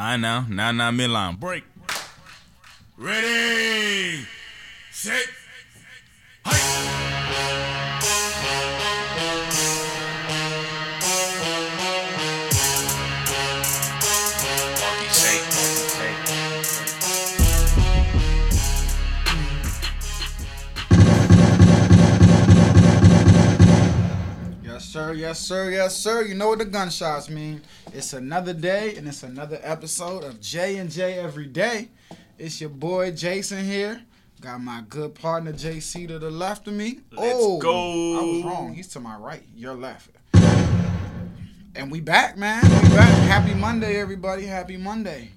I know. Now, now, midline. Break. Ready. Set. Saint. Yes, sir. Yes, sir. Yes, sir. You know what the gunshots mean. It's another day and it's another episode of J and J Every Day. It's your boy Jason here. Got my good partner JC to the left of me. Let's oh, go. I was wrong. He's to my right. You're left. And we back, man. We back. Happy Monday, everybody. Happy Monday.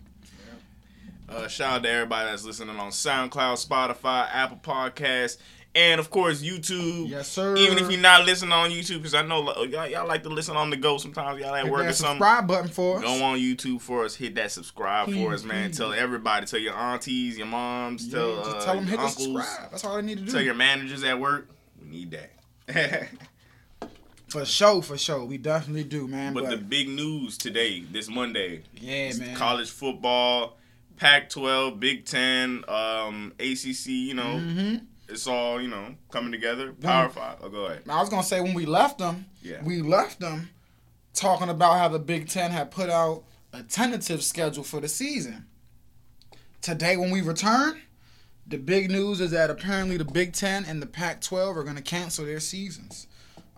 Uh, shout out to everybody that's listening on SoundCloud, Spotify, Apple Podcasts, and of course YouTube. Yes, sir. Even if you're not listening on YouTube, because I know y'all, y'all like to listen on the go sometimes. Y'all at Hit work or something. subscribe button for us. Go on YouTube for us. Hit that subscribe for us, man. Please. Tell everybody. Tell your aunties, your moms. Yeah, tell uh, tell them hit uncles. subscribe. That's all they need to do. Tell your managers at work. We need that. For sure, for sure. We definitely do, man. but But, the big news today, this Monday, yeah, is man. college football, Pac-12, Big Ten, um, ACC. You know, hmm it's all you know coming together. Power Five. Oh, go ahead. I was gonna say when we left them, Yeah. we left them talking about how the Big Ten had put out a tentative schedule for the season. Today, when we return, the big news is that apparently the Big Ten and the Pac-12 are gonna cancel their seasons.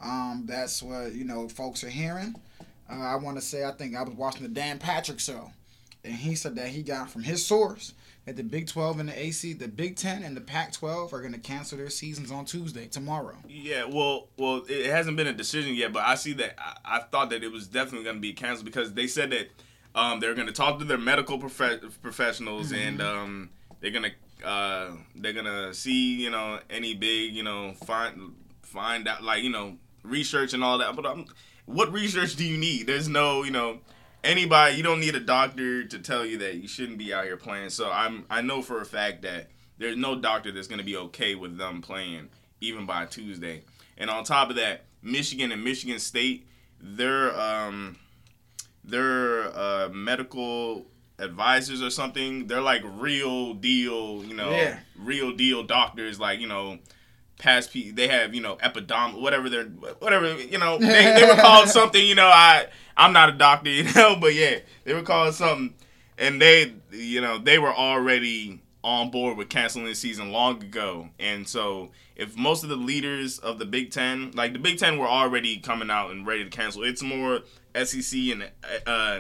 Um, that's what you know folks are hearing. Uh, I want to say I think I was watching the Dan Patrick show, and he said that he got from his source that the Big 12 and the AC, the Big Ten and the Pac-12 are gonna cancel their seasons on Tuesday, tomorrow. Yeah, well, well, it hasn't been a decision yet, but I see that I, I thought that it was definitely going to be canceled because they said that um, they're going to talk to their medical prof- professionals and um, they're going to uh, they're going to see you know any big you know find find out like you know research and all that. But um, what research do you need? There's no you know anybody. You don't need a doctor to tell you that you shouldn't be out here playing. So I'm I know for a fact that there's no doctor that's going to be okay with them playing even by Tuesday. And on top of that, Michigan and Michigan State, their um, their uh, medical advisors or something, they're like real deal, you know, Yeah. real deal doctors, like you know. Past P, they have you know epidom, whatever they're, whatever you know, they, they were called something. You know, I I'm not a doctor, you know, but yeah, they were called something, and they you know they were already on board with canceling the season long ago. And so, if most of the leaders of the Big Ten, like the Big Ten, were already coming out and ready to cancel, it's more SEC and uh,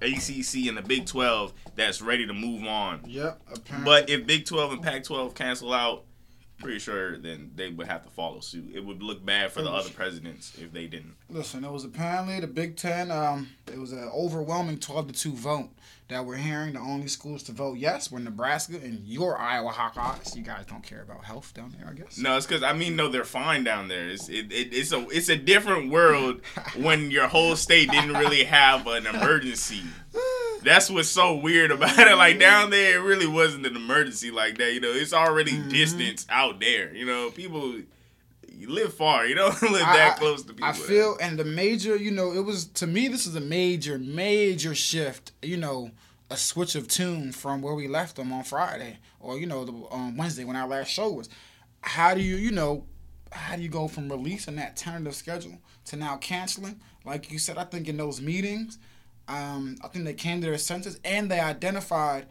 ACC and the Big Twelve that's ready to move on. Yep. Apparently. But if Big Twelve and Pac twelve cancel out, pretty sure then they would have to follow suit. It would look bad for the other presidents if they didn't. Listen, it was apparently the Big Ten. Um, it was an overwhelming twelve to two vote that we're hearing. The only schools to vote yes were Nebraska and your Iowa Hawkeyes. You guys don't care about health down there, I guess. No, it's because I mean, no, they're fine down there. It's it, it, it's a it's a different world when your whole state didn't really have an emergency. That's what's so weird about it. Like down there, it really wasn't an emergency like that. You know, it's already Mm-hmm. distance out there. You know, people you live far. You don't live I- that close to people. I feel, and the major, you know, it was to me. This is a major, major shift. You know, a switch of tune from where we left them on Friday, or you know, the um, Wednesday when our last show was. How do you, you know, how do you go from releasing that tentative schedule to now canceling? Like you said, I think in those meetings, um, I think they came to their senses and they identified,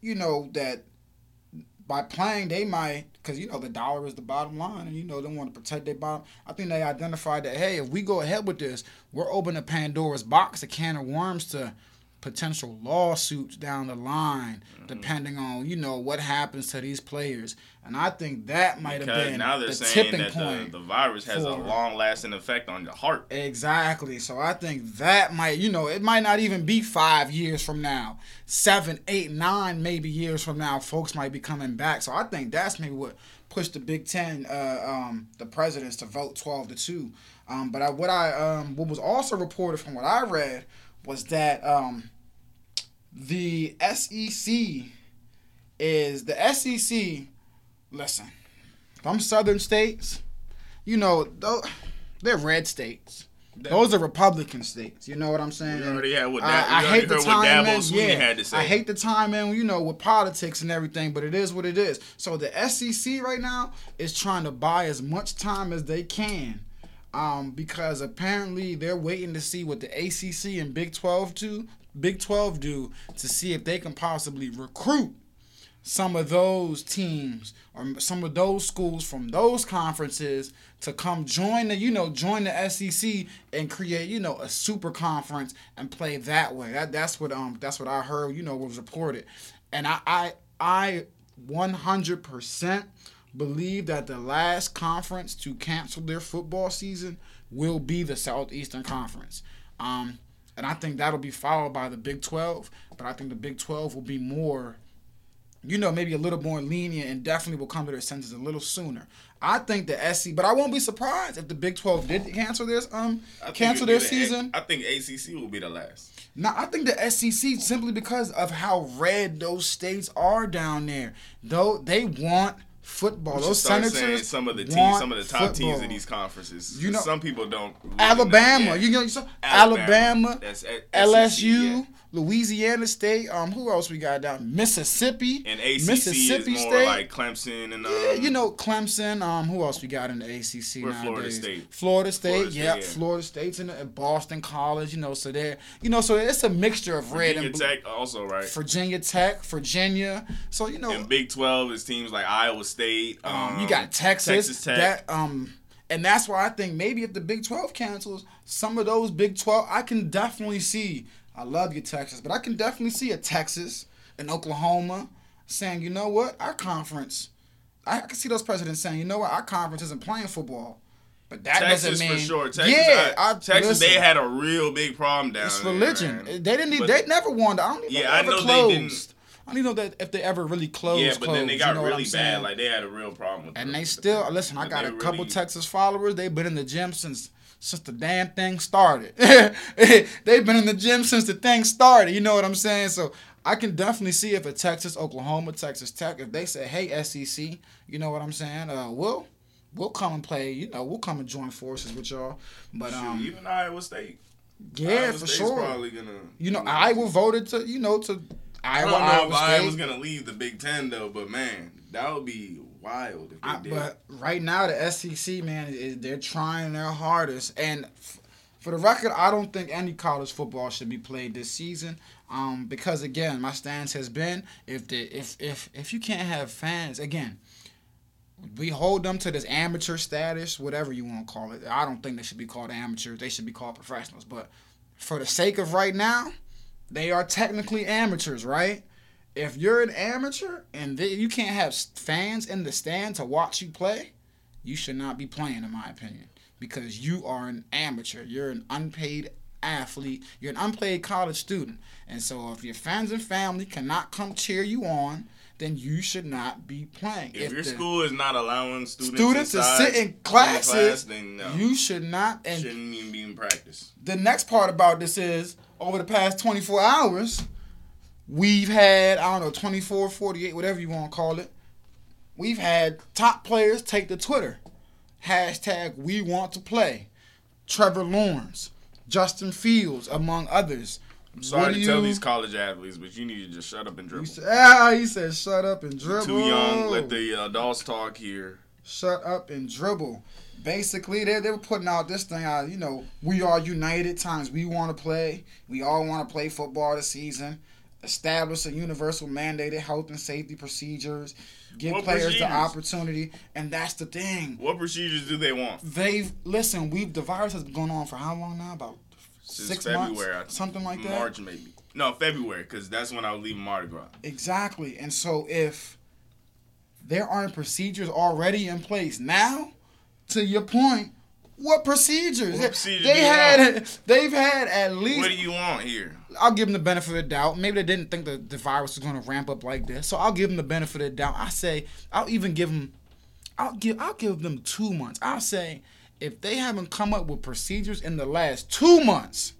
you know, that by playing they might because you know the dollar is the bottom line and you know they want to protect their bottom. I think they identified that hey if we go ahead with this we're opening pandora's box a can of worms to potential lawsuits down the line depending on you know what happens to these players and i think that might have been now they're the saying tipping that point the, the virus has a long lasting effect on your heart. Exactly. So I think that might, you know, it might not even be five years from now, seven, eight, nine, maybe years from now, folks might be coming back. So I think that's maybe what pushed the Big Ten, uh, um, the presidents, to vote twelve to two. Um, but I, what I, um, what was also reported from what I read was that um, the SEC is the SEC. Listen, from southern states, you know, they're red states. Those are Republican states. You know what I'm saying? Already had what I- that. I, hate the time in. Yeah, had to say. I hate the time in. You know, with politics and everything, but it is what it is. So the SEC right now is trying to buy as much time as they can, um, because apparently they're waiting to see what the ACC and Big Twelve do. Big Twelve do to see if they can possibly recruit some of those teams or some of those schools from those conferences to come join the you know join the SEC and create you know a super conference and play that way. That that's what um that's what I heard you know was reported, and I I I 100% believe that the last conference to cancel their football season will be the Southeastern Conference. Um, and I think that'll be followed by the Big 12, but I think the Big 12 will be more you know, maybe a little more lenient and definitely will come to their senses a little sooner. I think the SC, but I won't be surprised if the Big Twelve did cancel this um cancel their the- season. I think ACC will be the last. Now I think the SEC simply because of how red those states are down there. Though they want football. Those senators some of the teams, some of the top teams in these conferences. You know- some people don't. really Alabama, know. You know, Alabama, That's at LSU, yeah. Louisiana State. Um, who else we got down? Mississippi, And ACC Mississippi is more State. like Clemson and um, Yeah, you know Clemson. Um, who else we got in the ACC nowadays? Florida State. Florida State. Florida State, yeah, yeah. Florida State's in the, Boston College. You know, so they're you know, so it's a mixture of red and blue. Tech also right. Virginia Tech, Virginia. So you know, and Big Twelve is teams like Iowa State. um, Um, you got Texas. Texas Tech. That um, and that's why I think maybe if the Big Twelve cancels some of those Big Twelve, I can definitely see. I love you, Texas, but I can definitely see a Texas and Oklahoma saying, you know what, our conference. I, can see those presidents saying, you know what, our conference isn't playing football. But that Texas doesn't mean for sure. Texas, yeah, I, I, Texas, they had a real big problem down there. it's religion. They didn't. Need, But they never won. I don't even Yeah, know I if they know ever they closed. didn't- I don't even know that if they ever really closed. Yeah, but then they got you know really bad. Like they had a real problem with And the- they still listen. I got a couple really- Texas followers. They've been in the gym since since the damn thing started. They've been in the gym since the thing started. You know what I'm saying? So I can definitely see if a Texas, Oklahoma, Texas Tech, if they say, "Hey SEC," you know what I'm saying? Uh, we'll we'll come and play. You know, we'll come and join forces with y'all. But Shoot, um, even Iowa State. yeah, Iowa for State's sure. Probably gonna. You know, Iowa voted to you know to I Iowa. don't know Iowa if State. Iowa's gonna leave the Big Ten though, but man, that would be wild I, but right now, the SEC man, is, they're trying their hardest. And f- for the record, I don't think any college football should be played this season. Um, because again, my stance has been if the if if if you can't have fans again. We hold them to this amateur status, whatever you want to call it. I don't think they should be called amateurs. They should be called professionals. But for the sake of right now, they are technically amateurs, right? If you're an amateur and they, you can't have fans in the stand to watch you play, you should not be playing, in my opinion, because you are an amateur. You're an unpaid athlete. You're an unpaid college student, and so if your fans and family cannot come cheer you on, then you should not be playing. if, your school is not allowing students, students to sit in class, classes, then no, you should not. And shouldn't even be in practice. the next part about this is over the past 24 hours, we've had, I don't know, 24, 48, whatever you want to call it. We've had top players take to Twitter. Hashtag we want to play. Trevor Lawrence, Justin Fields, among others. I'm sorry to do tell these college athletes, but you need to just shut up and You dribble. said, ah, he said, shut up and dribble. Too young. Let the uh, adults talk here. shut up and dribble. Basically, they, they were putting out this thing out, you know, we are united times we want to play. We all want to play football this season. Establish a universal mandated health and safety procedures. Give What players procedures? the opportunity. And that's the thing. What procedures do they want? They've, listen, we've, the virus has been going on for how long now? About Since six February, I months? Something like that? March maybe. No, February, because that's when I was leaving Mardi Gras. Exactly. And so if there aren't procedures already in place now, to your point, what procedures? What procedures they had they've had at least What do you want here? I'll give them the benefit of the doubt. Maybe they didn't think the, the virus was going to ramp up like this. So I'll give them the benefit of the doubt. I say I'll even give them I'll give I'll give them 2 months. I'll say if they haven't come up with procedures in the last 2 months,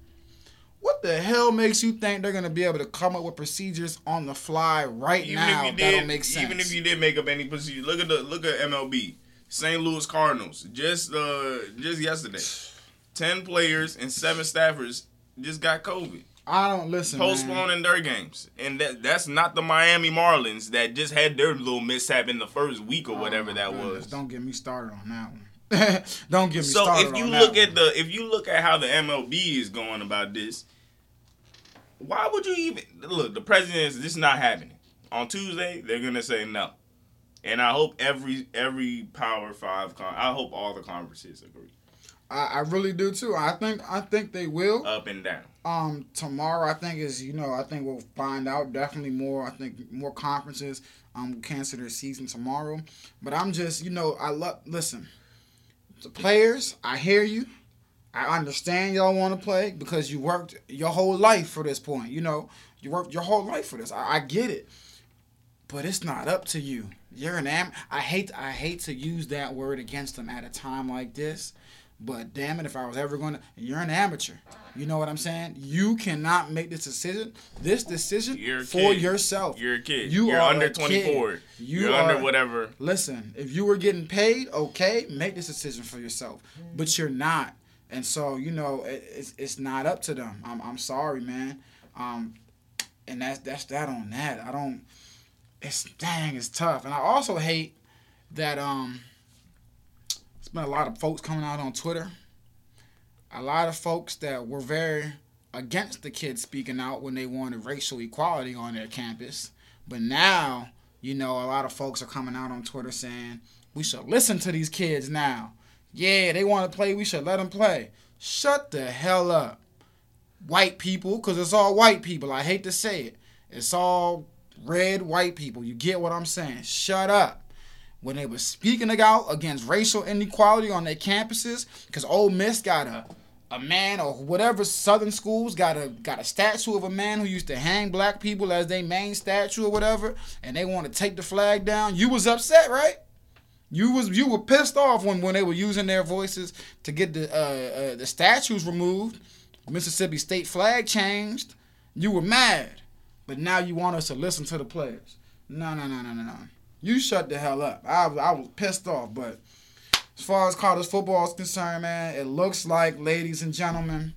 what the hell makes you think they're going to be able to come up with procedures on the fly right Even now if you that'll did, make sense? even if you did make up any procedure, look at the look at MLB, St. Louis Cardinals, just uh just yesterday. ten players and seven staffers just got COVID, I don't listen. man. postponing their games, and that that's not the Miami Marlins that just had their little mishap in the first week or oh whatever Oh, that goodness, was. Don't get me started on that one. don't get me So started. if you on look at the if you look at how the MLB is going about this, why would you even look? The president is this is not happening on Tuesday. They're gonna say no, and I hope every every Power Five con. I hope all the conferences agree I, I really do too. I think I think they will. up and down. Um, tomorrow I think is you know I think we'll find out definitely more. I think more conferences um will cancel their season tomorrow. But I'm just you know I love listen. The players, I hear you. I understand y'all want to play because you worked your whole life for this point. You know, you worked your whole life for this. I, I get it, but it's not up to you. You're an am. I hate I hate to use that word against them at a time like this, but damn it, if I was ever gonna, you're an amateur. You know what I'm saying? You cannot make this decision. This decision You're for kid. yourself. You're a kid. You You are under a kid. 24. You are- under whatever. Listen, if you were getting paid, okay, make this decision for yourself. But you're not, and so you know it, it's it's not up to them. I'm I'm sorry, man. Um, and that's that's that on that. I don't. It's dang, it's tough, and I also hate that um. Been a lot of folks coming out on Twitter. A lot of folks that were very against the kids speaking out when they wanted racial equality on their campus. But now, you know, a lot of folks are coming out on Twitter saying we should listen to these kids now. Yeah, they want to play. We should let them play. Shut the hell up, white people, because it's all white people. I hate to say it. It's all red white people. You get what I'm saying? Shut up. When they were speaking out against racial inequality on their campuses, because Ole Miss got a a man or whatever Southern schools got a got a statue of a man who used to hang black people as their main statue or whatever, and they want to take the flag down. You was upset, right? You was you were pissed off when, when they were using their voices to get the uh, uh, the statues removed. Mississippi state flag changed. You were mad, but now you want us to listen to the players. No, no, no, no, no, no. You shut the hell up. I was I was pissed off, but as far as college football is concerned, man, it looks like, ladies and gentlemen,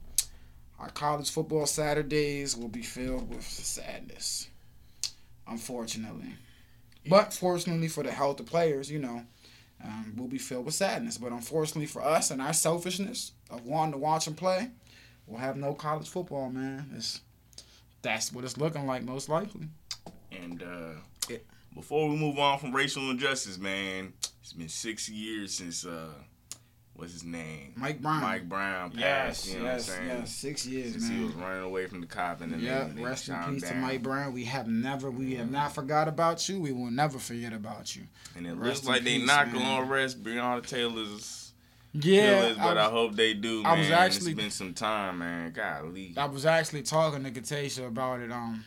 our college football Saturdays will be filled with sadness. Unfortunately. But fortunately for the health of players, you know, um, will be filled with sadness. But unfortunately for us and our selfishness of wanting to watch them play, we'll have no college football, man. It's that's what it's looking like most likely. And uh. Before we move on from racial injustice, man, it's been six years since uh, what's his name? Mike Brown. Mike Brown passed. Yes, you know yes, what I'm saying? yes. Six years, Since man. he was running away from the cop and then Yeah, they, they rest in shot him peace to. Mike Brown. We have never, we have not forgot about you. We will never forget about you. And it Rest looks in like they peace, not man. gonna arrest Breonna Taylor's Yeah, killers, but I I, hope they do. I Man. was actually- it's been some time, man. Golly. I was actually talking to Katasha about it. Um,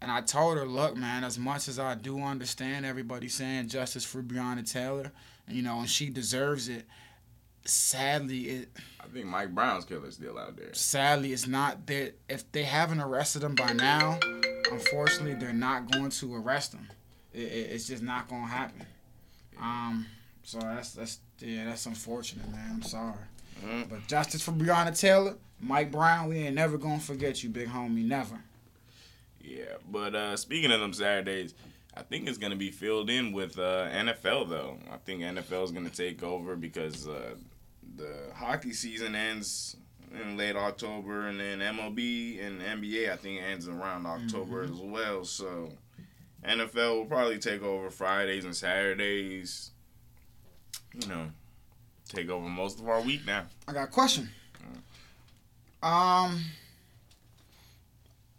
and I told her, look, man, as much as I do understand everybody saying justice for Breonna Taylor, you know, and she deserves it. Sadly, it I think Mike Brown's killer's still out there. sadly it's not there. If they haven't arrested him by now, unfortunately, they're not going to arrest him. It, it, it's just not going to happen. Um, so that's that's yeah, that's unfortunate, man. I'm sorry. Mhm. But justice for Breonna Taylor, Mike Brown, we ain't never gonna forget you, big homie, never. Yeah, but uh, speaking of them Saturdays, I think it's gonna be filled in with uh, NFL though. I think NFL is gonna take over because uh, the hockey season ends in late October, and then MLB and NBA I think ends around October as well. So NFL will probably take over Fridays and Saturdays. You know, take over most of our week now. I got a question. Um,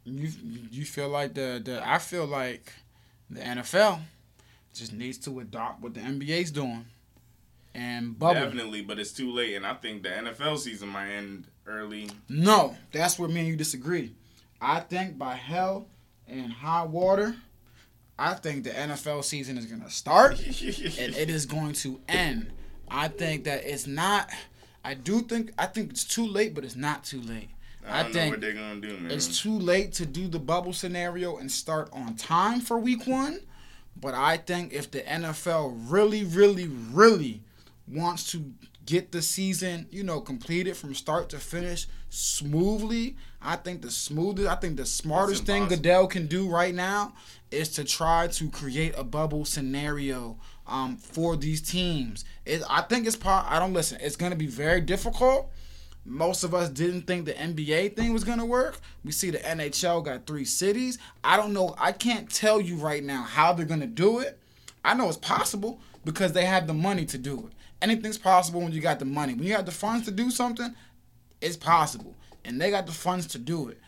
you you feel like the the I feel like the NFL just needs to adopt what the NBA's doing and bubble. Definitely, but it's too late, and I think the NFL season might end early. No, that's where me and you disagree. I think by hell and high water, I think the NFL season is gonna start and it is going to end. I think that it's not. I do think I think it's too late, but it's not too late. I I think know what they're gonna do, man. It's too late to do the bubble scenario and start on time for week one. But I think if the NFL really, really, really wants to get the season, you know, completed from start to finish smoothly. I think the smoothest, I think the smartest thing. Goodell can do right now is to try to create a bubble scenario um, for these teams. It, I think it's part. I don't listen. It's going to be very difficult. Most of us didn't think the NBA thing was going to work. We see the NHL got three cities. I don't know. I can't tell you right now how they're going to do it. I know it's possible because they have the money to do it. Anything's possible when you got the money. When you have the funds to do something, it's possible. And they got the funds to do it.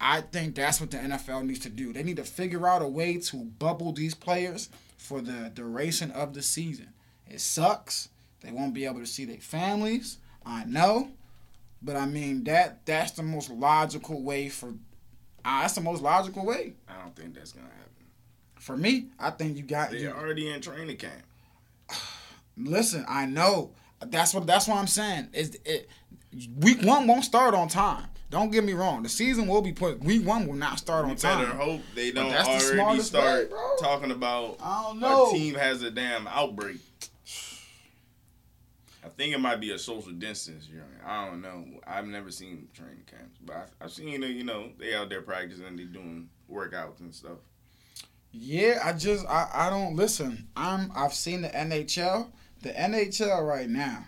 I think that's what the NFL needs to do. They need to figure out a way to bubble these players for the duration of the season. It sucks. They won't be able to see their families. I know. But I mean that that's the most logical way for uh, that's the most logical way. I don't think that's gonna happen. For me, I think you got you, They're already in training camp. Listen, I know. That's what that's what I'm saying. Is it week one won't start on time. Don't get me wrong. The season will be put week one will not start on You better time. hope they don't that's the already way, start bro. talking about I don't know. a team has a damn outbreak. I think it might be a social distance. I don't know. I've never seen training camps, but I've, I've seen it. You know, they out there practicing, they doing workouts and stuff. Yeah, I just I, I don't listen. I'm I've seen the NHL. The NHL right now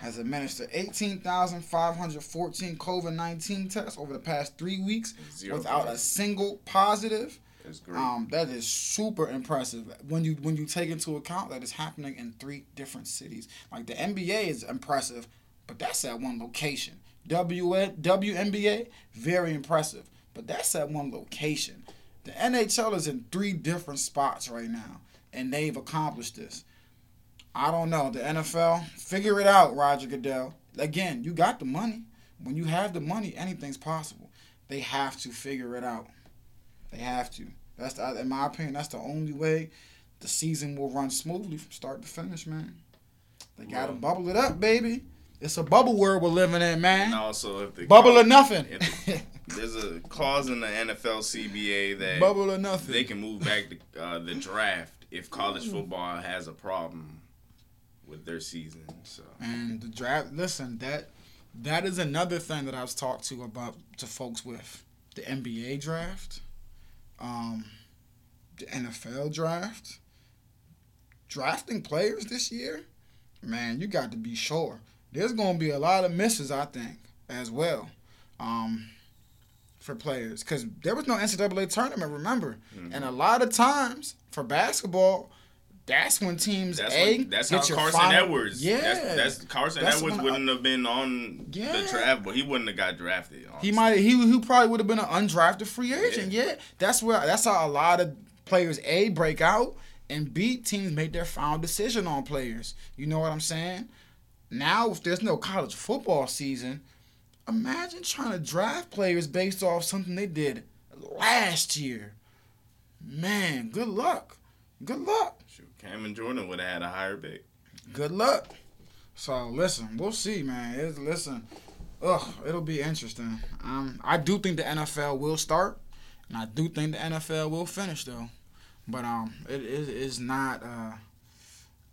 has administered 18,514 COVID 19 tests over the past three weeks Zero without a single positive. It's great. Um, that is super impressive when you when you take into account that it's happening in three different cities. Like the NBA is impressive, but that's at one location. W WNBA very impressive, but that's at one location. The NHL is in three different spots right now, and they've accomplished this. I don't know the NFL. Figure it out, Roger Goodell. Again, you got the money. When you have the money, anything's possible. They have to figure it out. They have to. That's the, in my opinion. That's the only way the season will run smoothly from start to finish, man. They gotta bubble it up, baby. It's a bubble world we're living in, and man. also, if the Bubble or nothing. there's a clause in the NFL CBA that bubble or nothing. they can move back the, uh, the draft if college football has a problem with their season. So And the draft. Listen, that that is another thing that I've talked to about to folks with the NBA draft, um, the NFL draft, drafting players this year. Man, you got to be sure. There's going to be a lot of misses, I think, as well, um, for players because there was no NCAA tournament. Remember, Mm-hmm. and a lot of times for basketball. That's when teams that's A when, that's how Carson final- Edwards. Yeah, that's, that's Carson That's Edwards wouldn't have been on Yeah. the draft, but he wouldn't have got drafted. He might he he probably would have been an undrafted free agent. Yeah. that's where that's how a lot of players a break out and b teams make their final decision on players. You know what I'm saying? Now if there's no college football season, imagine trying to draft players based off something they did last year. Man, good luck. Good luck. Shoot, Cameron Jordan would have had a higher pick. Good luck. So listen, we'll see, man. It's, listen, ugh, it'll be interesting. Um, I do think the NFL will start, and I do think the NFL will finish though. But um, it is is not uh,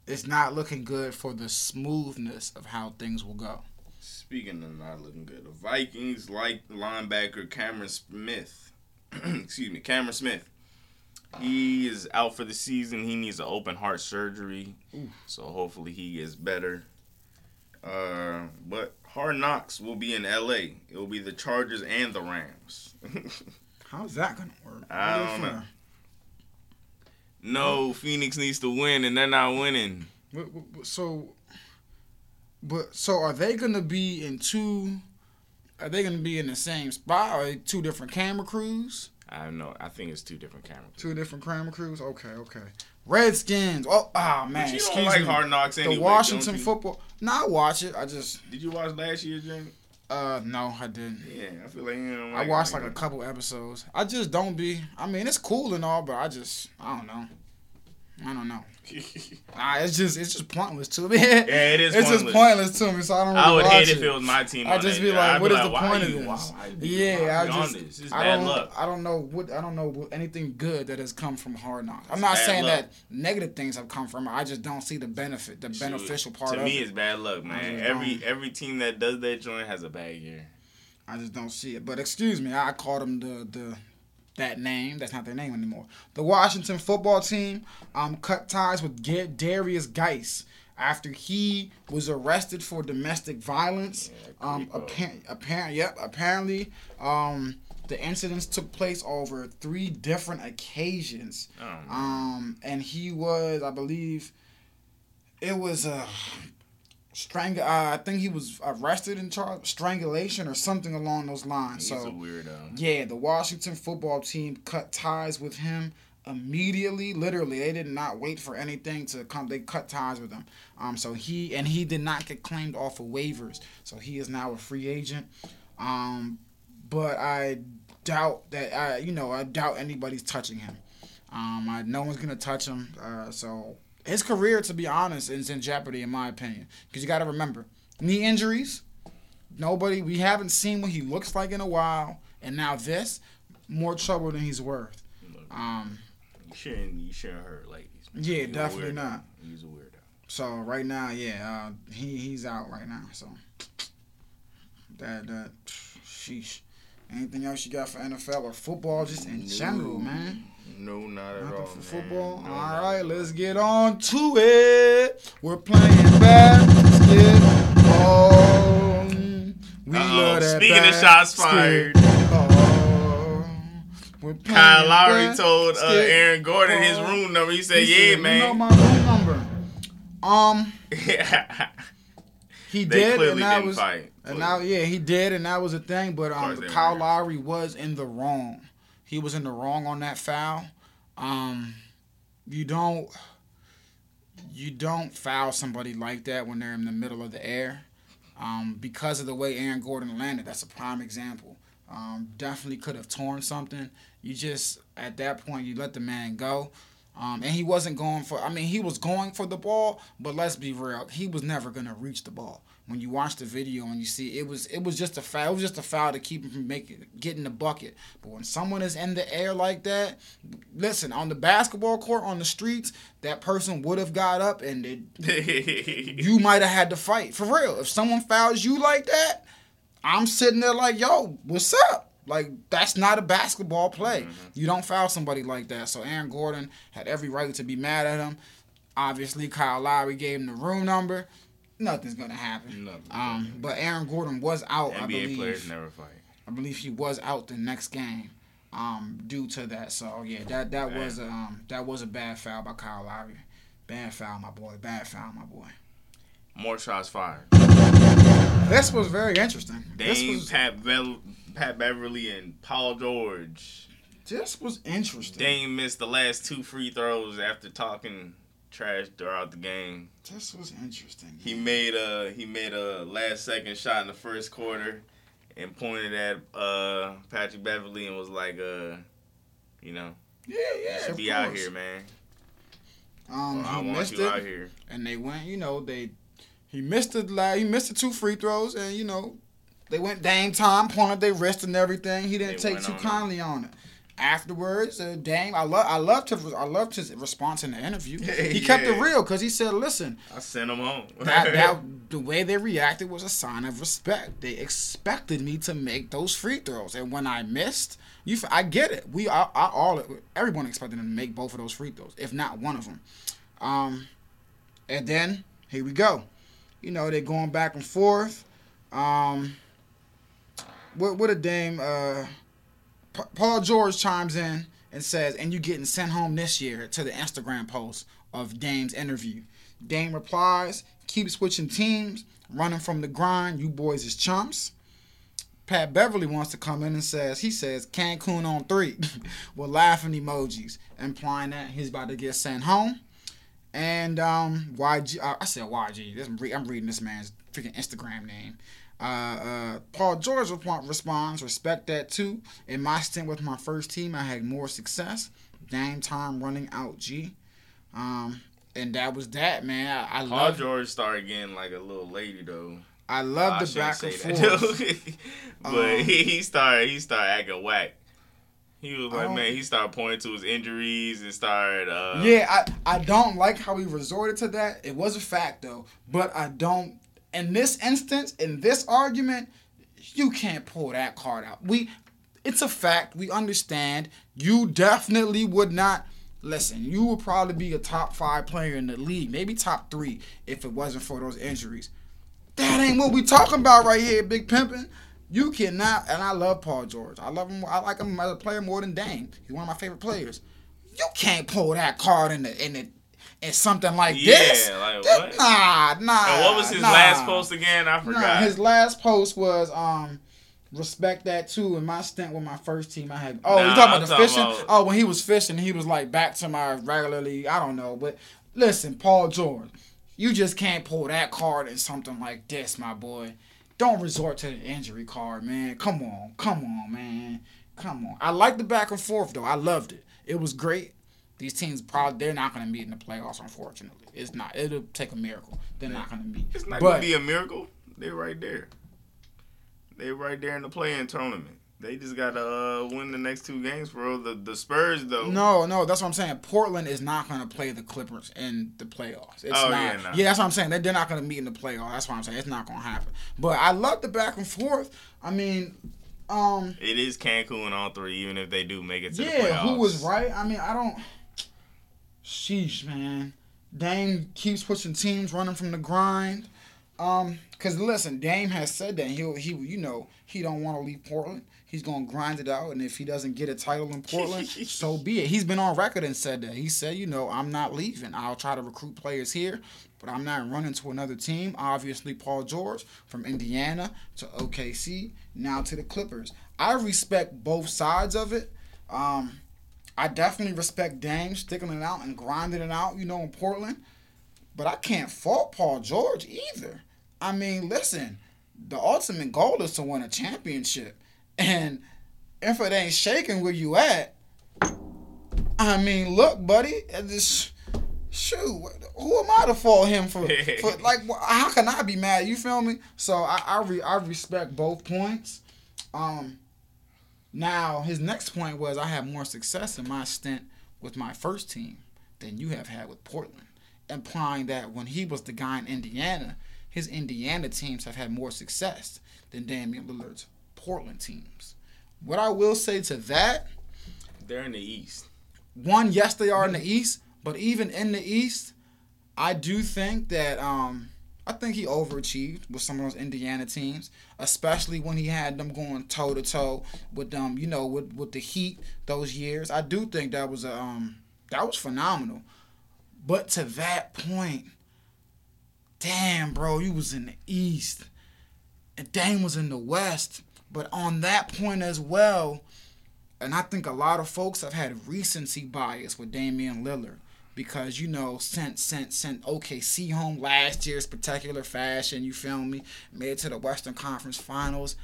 it's not looking good for the smoothness of how things will go. Speaking of not looking good, the Vikings like linebacker Cameron Smith. Excuse me, Cameron Smith. He is out for the season. He needs an open heart surgery, so hopefully he gets better. Uh, but Hard Knocks will be in L.A. It will be the Chargers and the Rams. How's that gonna work? I What don't know. uh, no, Phoenix needs to win, and they're not winning. So, but so are they gonna be in two? Are they gonna be in the same spot? Or two different camera crews? I don't know. I think it's two different cameras. Two different camera crews. Okay, okay. Redskins. Oh, ah man. But you excuse don't like me. Hard Knocks anyway. the Washington football. No, I watch it. I just Did you watch last year's game? uh no, I didn't. Yeah, I feel like you don't I watched it like a couple episodes. I just don't be. I mean, it's cool and all, but I just I don't know. I don't know. Nah, it's just it's just pointless to me. Yeah, it is It's just pointless. pointless to me, so I don't. Really I would watch hate it. if it was my team. I on just be like, I'd what is like, the point of this? why- why you- why yeah, I just this? It's I don't luck. I don't know what I don't know anything good that has come from Hard Knocks. I'm not saying luck. that negative things have come from it. I just don't see the benefit, the beneficial part to me, it. it's bad luck, man. Every don't. every team that does that joint has a bad year. I just don't see it. But excuse me, I called them the the that name. That's not their name anymore. The Washington football team um cut ties with Derrius Guice after he was arrested for domestic violence. Yeah, um, creepo. apparent, apparent, yep. Apparently, um, the incidents took place over three different occasions. Oh. Um, and he was, I believe, it was a strang. Uh, I think he was arrested in charge strangulation or something along those lines. He's so a weirdo. yeah, the Washington football team cut ties with him immediately. Literally, they did not wait for anything to come. They cut ties with him. Um, so he and he did not get claimed off of waivers. So he is now a free agent. Um, but I doubt that. I you know I doubt anybody's touching him. Um, I, no one's gonna touch him. Uh, so his career, to be honest, is in jeopardy in my opinion. Because you got to remember knee injuries. Nobody. We haven't seen what he looks like in a while, and now this more trouble than he's worth. Um, You shouldn't you shouldn't hurt ladies. man. Yeah, He's definitely not. He's a weirdo. so right now, yeah, uh, he he's out right now. So that that sheesh. Anything else you got for NFL or football, just in general, man? No, not at Nothing all. for football. No, All right, let's get on to it. We're playing basketball. We Uh-oh. love that Speaking of shots fired. Kyle Lowry told uh. Aaron Gordon his room number. He said, He "Yeah, said, You know man." my room number. Um, yeah. he did, and that was, fight. and now, yeah, he did, and that was a thing. But um, Kyle. Lowry was in the wrong. He was in the wrong on that foul. Um, you don't, you don't foul somebody like that when they're in the middle of the air. Um, because of the way Aaron Gordon landed, that's a prime example. Um, definitely could have torn something. You just at that point you let the man go. Um, and he wasn't going for. I mean, he was going for the ball, but let's be real, he was never gonna reach the ball. When you watch the video and you see it was it was just a foul. It was just a foul to keep him from making getting the bucket. But when someone is in the air like that, listen on the basketball court on the streets, that person would have got up and it, you might have had to fight for real. If someone fouls you like that, I'm sitting there like, yo, what's up? Like that's not a basketball play. Mm-hmm. You don't foul somebody like that. So Aaron Gordon had every right to be mad at him. Obviously, Kyle Lowry gave him the room number. Nothing's gonna happen. Nothing's Um, but Aaron Gordon was out. I believe. players never fight. I believe he was out the next game, um, due to that. So yeah, that that was a, um that was a bad foul by Kyle Lowry. Bad foul, my boy. Bad foul, my boy. More shots fired. This was very interesting. This Dame, was Pat, Bev- Pat Beverley, and Paul George. this was interesting. Dame missed the last two free throws after talking trash throughout the game. This was interesting. He made a he made a last second shot in the first quarter and pointed at uh, Patrick Beverley and was like, uh, you know, yeah, yeah, you should be out here, man. Um, I he want missed you it, out here. and they went. You know, they he missed the la- he missed the two free throws, and you know they went Dame time, pointed their wrist and everything. He didn't They take too on it. kindly on it. Afterwards, uh, Dame, I love I loved his I loved his response in the interview. He kept it real because he said, "Listen, I sent him home. that, that the way they reacted was a sign of respect. They expected me to make those free throws, and when I missed, you, f- I get it. We, I, I all, everyone expected him to make both of those free throws, if not one of them. Um, and then here we go. You know they're going back and forth. Um, what what a Dame. Uh, Pa- Paul George chimes in and says, "And you getting sent home this year?" To the Instagram post of Dame's interview. Dame replies, "Keep switching teams, running from the grind. You boys is chumps." Pat Beverley wants to come in and says he says Cancun on three, with laughing emojis, implying that he's about to get sent home. And um, YG, I said YG. I'm reading this man's freaking Instagram name. Uh, uh, Paul George responds, respect that too. In my stint with my first team, I had more success. Game time running out, G. Um, and that was that, man. I, I Paul love George started getting like a little lady though. I love I the shouldn't back and forth. but Um, he, he started he started acting whack. He was like, man, he started pointing to his injuries and started. Uh, Yeah, I, I don't like how he resorted to that. It was a fact though, but I don't. In this instance, in this argument, you can't pull that card out. We, it's a fact. We understand. You definitely would not. Listen, you would probably be a top five player in the league, maybe top three, if it wasn't for those injuries. That ain't what we talking about right here, Big Pimpin'. You cannot, and I love Paul George. I love him. I like him as a player more than Dame. He's one of my favorite players. You can't pull that card in the in the in something like Yeah, this. like That- what? Nah, nah. And what was his nah. last post again? I Nah, forgot. his last post was um respect that too. In my stint with my first team, I had. Oh, you talking about I'm the talking fishing? about- Oh, when he was fishing, he was like back to my regularly. I don't know, but listen, Paul George, you just can't pull that card in something like this, my boy. Don't resort to the injury card, man. Come on, come on, man. Come on. I like the back and forth though. I loved it. It was great. These teams probably they're not going to meet in the playoffs. Unfortunately, it's not. It'll take a miracle. They're not going to meet. it's not gonna be a miracle. They're right there. They're right there in the play-in tournament. They just gotta uh, win the next two games, bro. The the Spurs though. No, no, that's what I'm saying. Portland is not going to play the Clippers in the playoffs. It's Oh, not. yeah, nah. that's what I'm saying. They- They're not going to meet in the playoffs. That's what I'm saying. It's not going to happen. But I love the back and forth. I mean, um, It is Cancun all three, even if they do make it to the yeah, playoffs. who was right? I mean, I don't. Sheesh, man. Dame keeps pushing teams running from the grind. Um, cause listen, Dame has said that he'll he you know he don't want to leave Portland. He's gonna grind it out, and if he doesn't get a title in Portland, so be it. He's been on record and said that. He said, you know, I'm not leaving. I'll try to recruit players here, but I'm not running to another team. Obviously, Paul George from Indiana to OKC, now to the Clippers. I respect both sides of it. Um, I definitely respect Dame sticking it out and grinding it out, you know, in Portland. But I can't fault Paul George either. I mean, listen, the ultimate goal is to win a championship. And if it ain't shaking where you at, I mean, look, buddy, this shoot, who am I to fault him for? for like, how can I be mad? You feel me? So I I, re, I respect both points. Um, now his next point was I had more success in my stint with my first team than you have had with Portland, implying that when he was the guy in Indiana, his Indiana teams have had more success than Damian Lillard's Portland teams. What I will say to that, They're in the East. one, yes, they are in the East, but even in the East, I do think that um, I think he overachieved with some of those Indiana teams, especially when he had them going toe to toe with them, you know, with with the Heat those years. I do think that was a um, that was phenomenal. But to that point, damn, bro, you was in the East, and Dame was in the West. But on that point as well, and I think a lot of folks have had recency bias with Damian Lillard because you know sent sent sent OKC home last year's spectacular fashion. You feel me? Made it to the Western Conference Finals.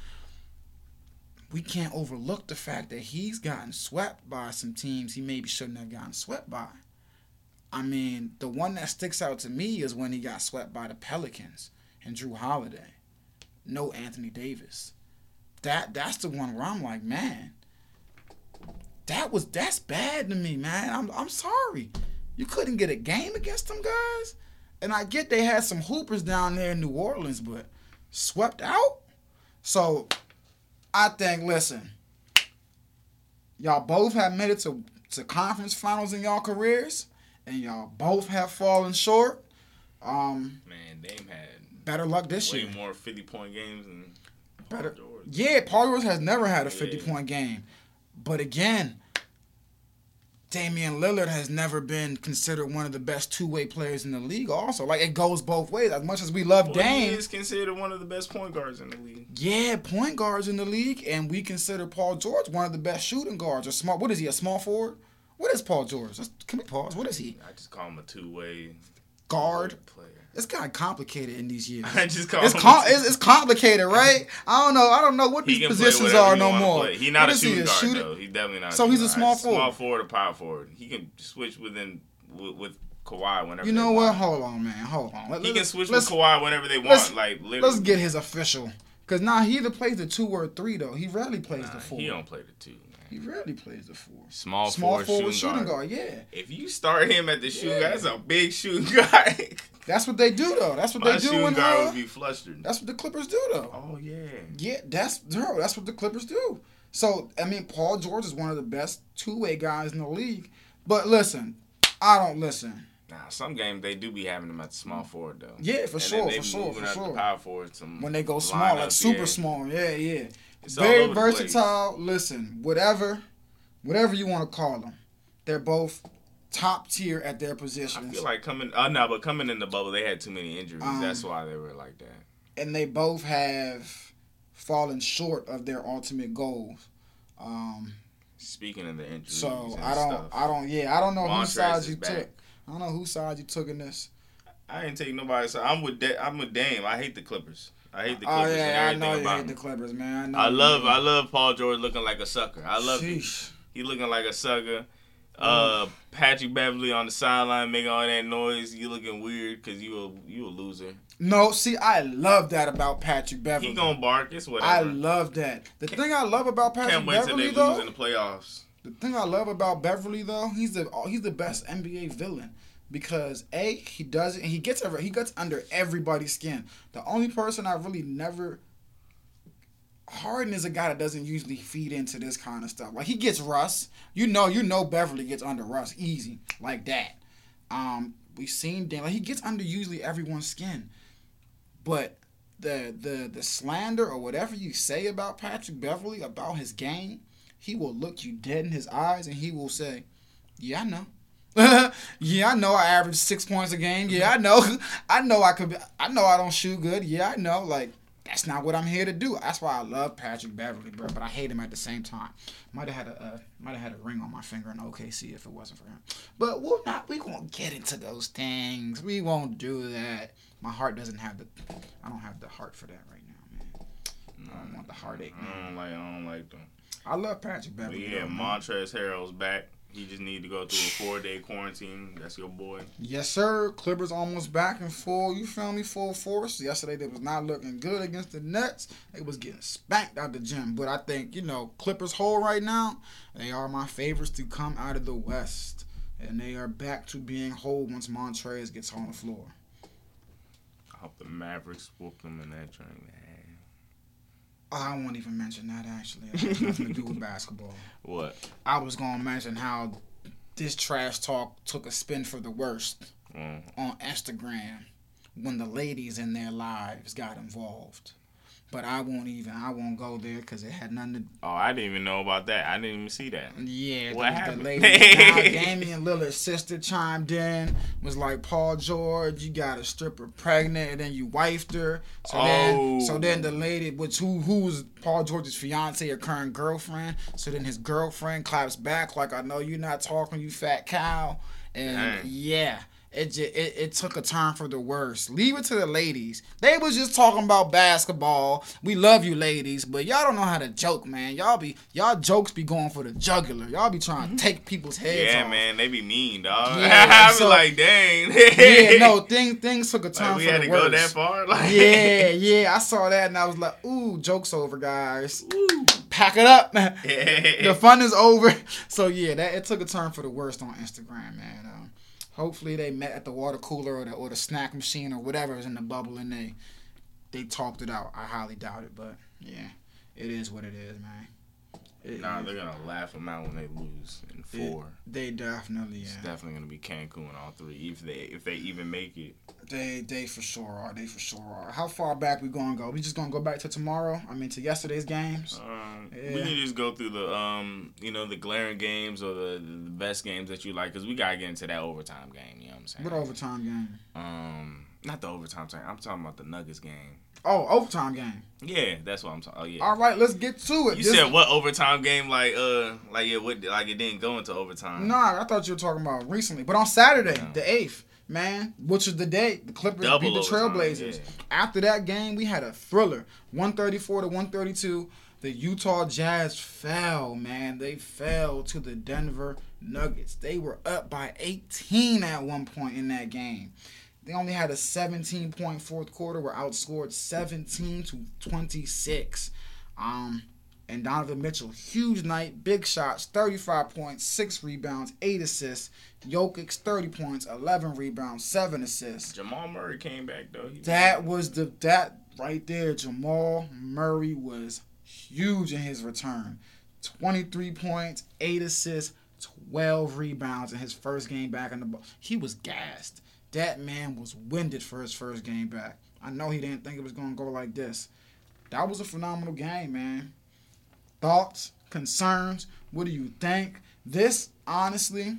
We can't overlook the fact that he's gotten swept by some teams he maybe shouldn't have gotten swept by. I mean, the one that sticks out to me is when he got swept by the Pelicans and Jrue Holiday. No Anthony Davis. That that's the one where I'm like, man, that was that's bad to me, man. I'm I'm sorry. You couldn't get a game against them guys. And I get they had some hoopers down there in New Orleans, but swept out. So I think, listen, y'all both have made it to, to conference finals in y'all careers, and y'all both have fallen short. Um, Man, Dame had better luck this way year. more fifty point games than Paul Better- George. Yeah, Paul George has never had a 50 Yeah. point game. But again, Damian Lillard has never been considered one of the best two way players in the league, also. Like, it goes both ways. As much as we love Well, he Dame, is considered one of the best point guards in the league. yeah, point guards in the league, and we consider Paul George one of the best shooting guards. A small, what is he, a small forward? What is Paul George? Let's, can we pause? What is he? I just call him a two way Guard? player. It's kind of complicated in these years. I just call It's com- it's, it's complicated, right? I don't know. I don't know what He these positions are no more. play. He not What a is he, shooting guard shooter? though. He definitely not. So he's a small forward. Small forward or power forward. He can switch within with, with Kawhi whenever. You know what? want. Hold on, man. Hold on. Let, He can let's- switch with Kawhi whenever they want. like literally. Let's get his official. Cause now he either plays the two or three though. He rarely plays Nah, the four. he don't play the two. He rarely plays the four. Small, Small forward, forward shooting, shooting guard. guard. Yeah, If you start him at the shooting Yeah. guard, that's a big shooting guard. that's what they do though. That's what My they do when guard uh, would be flustered. That's what the Clippers do though. Oh yeah. Yeah, that's bro, that's what the Clippers do. So I mean, Paul George is one of the best two way guys in the league. But listen, I don't listen. Nah, some games they do be having them at the small forward though. Yeah, for And sure, for sure, for sure. Power forward, When they go small, like super yeah. small, yeah, yeah. It's Very over the place. versatile. Listen, whatever, whatever you want to call them, they're both top tier at their positions. I feel like coming. Uh, no, but coming in the bubble, they had too many injuries. Um, That's why they were like that. and they both have fallen short of their ultimate goals. Um, Speaking of the injuries, so I don't, stuff, I don't, yeah, I don't know whose side you back. took. I don't know whose side you took in this. I ain't taking nobody. So I'm with. Da- I'm with Dame. I hate the Clippers. I hate the Clippers. Oh Clippers yeah, I know you hate the. Clippers, man. I, know I love. I love Paul George looking like a sucker. I love. Sheesh. He looking like a sucker. Uh, Patrick Beverley on the sideline making all that noise. You looking weird because you a you a loser. No, see, I love that about Patrick Beverley. He gonna bark. It's whatever. I love that. The thing I love about Patrick Can't wait till Beverley they lose though, in the playoffs. the thing I love about Beverley though, he's the he's the best NBA villain because a he does it. and He gets over. He gets under everybody's skin. The only person I really never. Harden is a guy that doesn't usually feed into this kind of stuff. Like he gets Russ, you know, you know Beverley gets under Russ easy like that. Um, we've seen Dan like he gets under usually everyone's skin, but the the the slander or whatever you say about Patrick Beverley about his game, he will look you dead in his eyes and he will say, "Yeah, I know." yeah, I know I average six points a game. Yeah, I know. I know I could. Be, I know I don't shoot good. Yeah, I know. Like that's not what I'm here to do. That's why I love Patrick Beverley, bro. But I hate him at the same time. Might have had a uh, might have had a ring on my finger in OKC if it wasn't for him. But we'll not. We won't get into those things. We won't do that. My heart doesn't have the. I don't have the heart for that right now, man. I don't want the heartache. I don't like. I don't like them. I love Patrick But Beverley. yeah, though, man. Montrezl Harrell's back. He just need to go through a four day quarantine. That's your boy. Yes, sir. Clippers almost back in full. You feel me? Full force. Yesterday they was not looking good against the Nets. They was getting spanked out the gym. But I think you know Clippers whole right now. They are my favorites to come out of the West, and they are back to being whole once Montrez gets on the floor. I hope the Mavericks whoop them in that train. Oh, I won't even mention that actually. It has nothing to do with basketball. What? I was gonna mention how this trash talk took a spin for the worst Mm. on Instagram when the ladies in their lives got involved. But I won't even. I won't go there because it had nothing to. Oh, I didn't even know about that. I didn't even see that. Yeah, What the, happened? the ladies. now, Damian Lillard's sister chimed in, was like, "Paul George, you got a stripper pregnant, and then you wifed her. So then, Oh. so then the lady, which who who was Paul George's fiance or current girlfriend. So then his girlfriend claps back like, "I know you're not talking, you fat cow." And Dang. yeah, it, ju- it it took a turn for the worse. Leave it to the ladies. They was just talking about basketball. We love you, ladies, but y'all don't know how to joke, man. Y'all be y'all jokes be going for the jugular. Y'all be trying to take people's heads Yeah, off. man, they be mean, dog. Yeah, I be like, dang. Yeah, no, thing things took a turn Like, we for had the to worse. go that far. Like, yeah, yeah, I saw that and I was like, ooh, jokes over, guys. Ooh. Pack it up, man. the fun is over. So yeah, that it took a turn for the worst on Instagram, man. Um, hopefully they met at the water cooler or the or the snack machine or whatever is in the bubble and they they talked it out. I highly doubt it, but yeah, it is what it is, man. It- Nah, they're gonna laugh them out when they lose in it- four. they definitely It's yeah. definitely gonna be Cancun all three if they if they even make it. They they for sure are. They for sure are. How far back we gonna go? We just gonna go back to tomorrow? I mean to yesterday's games. Um, Yeah. We can just go through the um you know the glaring games or the the best games that you like because we gotta get into that overtime game. You know what I'm saying? What overtime game? Um, not the overtime time. I'm talking about the Nuggets game. Oh, overtime game. Yeah, that's what I'm talking. Oh yeah. All right, let's get to it. You This- said what overtime game? Like uh, like yeah, what like it didn't go into overtime. Nah, I thought you were talking about recently, but on Saturday, No. the eighth, man, which is the day the Clippers Double beat the Trailblazers. yeah. After that game, we had a thriller, one thirty four to one thirty two. The Utah Jazz fell, man. They fell to the Denver Nuggets. They were up by 18 at one point in that game. They only had a 17 point fourth quarter, were outscored 17 to 26. Um, and Donovan Mitchell, huge night, big shots, 35 points, 6 rebounds, 8 assists. Jokic, 30 points, 11 rebounds, 7 assists. Jamal Murray came back though. He That was the that right there. Jamal Murray was huge in his return. 23 points, 8 assists, 12 rebounds in his first game back in the ball. He was gassed. That man was winded for his first game back. I know he didn't think it was going to go like this. That was a phenomenal game, man. Thoughts, concerns, what do you think? This honestly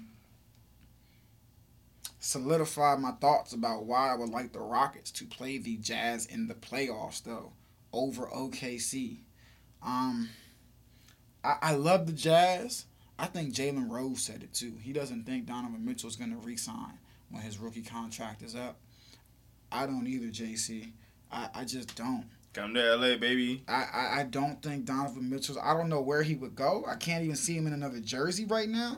solidified my thoughts about why I would like the Rockets to play the Jazz in the playoffs though over OKC. Um, I, I love the Jazz. I think Jalen Rose said it too. He doesn't think Donovan Mitchell is going to re-sign when his rookie contract is up. I don't either, JC. I, I just don't. Come to LA, baby. I, I, I don't think Donovan Mitchell's. I don't know where he would go. I can't even see him in another jersey right now.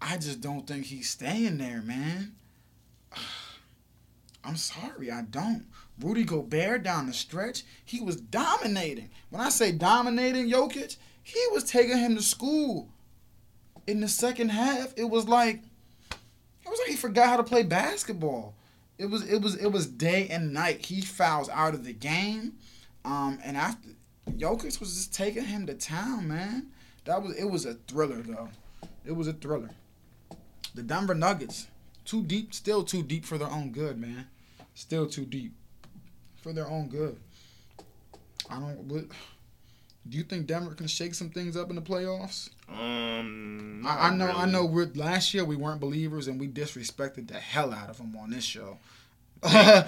I just don't think he's staying there, man. I'm sorry, I don't. Rudy Gobert down the stretch, he was dominating. When I say dominating Jokic, he was taking him to school. In the second half, it was like was like he forgot how to play basketball. It was it was it was day and night. He fouls out of the game. Um, and after Jokic was just taking him to town, man. That was it was a thriller though. It was a thriller. The Denver Nuggets, too deep, still too deep for their own good, man. Still too deep for their own good. I don't. What, do you think Denver can shake some things up in the playoffs? Um, I, I know. I know. We're, last year we weren't believers and we disrespected the hell out of them on this show.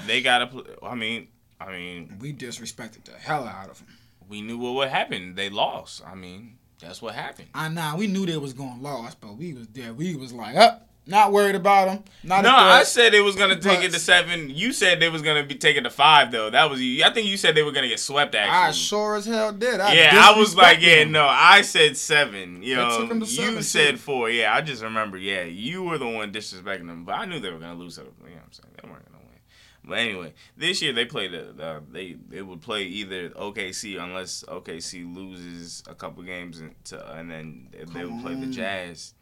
They gotta. Play, I mean, I mean, we disrespected the hell out of them. we knew what would happen. They lost. I mean, that's what happened. I know we knew they was going lost, but we was there. We was like, up, not worried about them. Not No, I said it was gonna take But- it to seven. You said they was gonna be taking to five though. That was you. I think you said they were gonna get swept. Actually, I sure as hell did. I yeah, I was like, yeah, them. no, I said seven. You know, 'em you seven, said too. four. Yeah, I just remember. Yeah, you were the one disrespecting them, but I knew they were gonna lose. You know what I'm saying? They weren't gonna win. But anyway, this year they played. The, the, they they would play either OKC unless OKC loses a couple games, and, to, and then they, they would play the Jazz.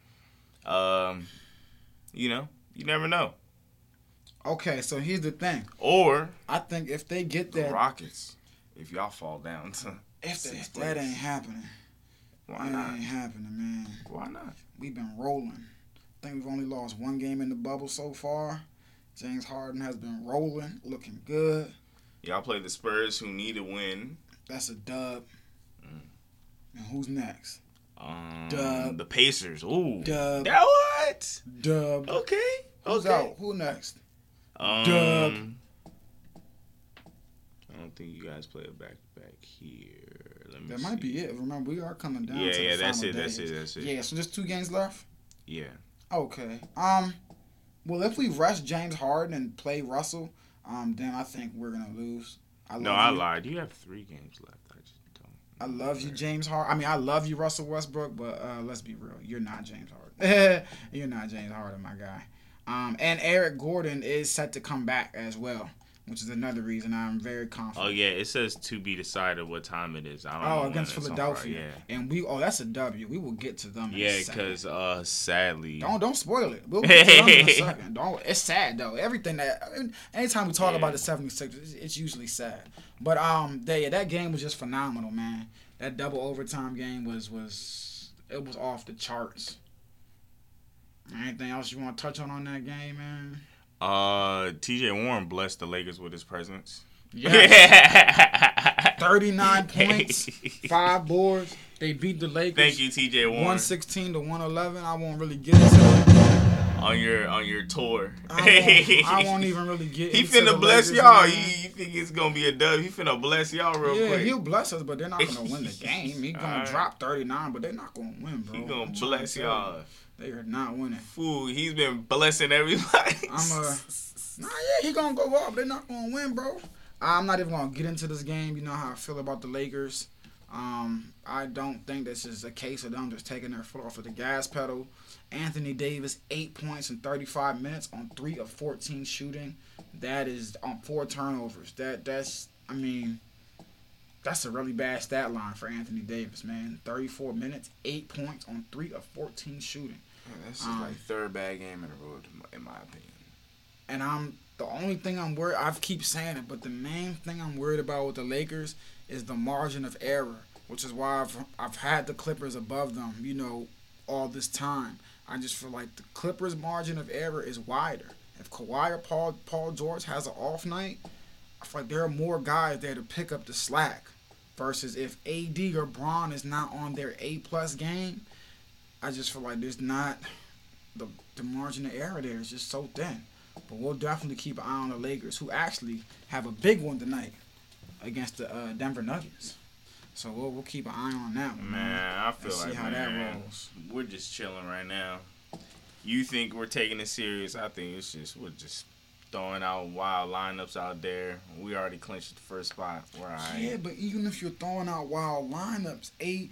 Um, you know, you never know. Okay, so here's the thing. Or I think if they get the that, Rockets, if y'all fall down to if, if that ain't happening, why that not? ain't happening, man. Why not? We've been rolling. I think we've only lost one game in the bubble so far. James Harden has been rolling, looking good. Y'all play the Spurs, who need a win. That's a dub. Mm. And who's next? Um, Dub. The Pacers. Ooh. Dub. That what? Dub. Okay. Who's okay. out? Who next? Um, Dub. I don't think you guys play it back to back here. Let me That see. might be it. Remember, we are coming down. Yeah, to the yeah, that's final it, that's days. it, that's it. Yeah, so just two games left. Yeah. Okay. Um. Well, if we rush James Harden and play Russell, um, then I think we're gonna lose. I love No, I you. lied. You have three games left. I love you, James Harden. I mean, I love you, Russell Westbrook, but uh, let's be real. You're not James Harden. You're not James Harden, my guy. Um, and Eric Gordon is set to come back as well, which is another reason I'm very confident. Oh yeah, it says to be decided what time it is. I don't know Oh, against Philadelphia, Friday. and we oh that's a W. We will get to them. Yeah, in a second. because uh, sadly, Don't don't spoil it. We'll get to them in a second. Don't. It's sad though. Everything that I mean, anytime we talk Yeah. about the 76ers, it's, it's usually sad. But um, they, yeah, that game was just phenomenal, man. That double overtime game was was it was off the charts. Anything else you want to touch on on that game, man? Uh, T.J. Warren blessed the Lakers with his presence. Yeah. 39 points, five boards. They beat the Lakers. Thank you, T.J. Warren, 116 to 111. I won't really get into it. on your on your tour. I won't, I won't even really get He into the finna bless Lakers, y'all. man. He, he think it's gonna be a dub. He finna bless y'all real yeah, quick. he'll bless us, but they're not gonna win the game. He's gonna Alright. drop 39, but they're not gonna win, bro. He gonna I'm bless you. y'all. They are not winning. Fool, he's been blessing everybody. I'm a nah, yeah, he gonna go up. They're not gonna win, bro. I'm not even gonna get into this game. You know how I feel about the Lakers. Um, I don't think this is a case of them just taking their foot off of the gas pedal. Anthony Davis, eight points in 35 minutes on three of 14 shooting. That is on four turnovers. That that's I mean, that's a really bad stat line for Anthony Davis, man. 34 minutes, eight points on three of 14 shooting. This is Um, like third bad game in a row, in my opinion. And I'm the only thing I'm worried. I keep saying it, but the main thing I'm worried about with the Lakers is the margin of error, which is why I've I've had the Clippers above them. You know, all this time. I just feel like the Clippers' margin of error is wider. If Kawhi or Paul Paul George has an off night, I feel like there are more guys there to pick up the slack. Versus if AD or Bron is not on their A plus game, I just feel like there's not the the margin of error there is just so thin. But we'll definitely keep an eye on the Lakers, who actually have a big one tonight against the uh, Denver Nuggets. So we'll we'll keep an eye on that one. Man, I feel Let's see like how that rolls. we're just chilling right now. You think we're taking it serious? I think it's just we're just throwing out wild lineups out there. We already clinched the first spot. We're alright. Yeah, but even if you're throwing out wild lineups, eight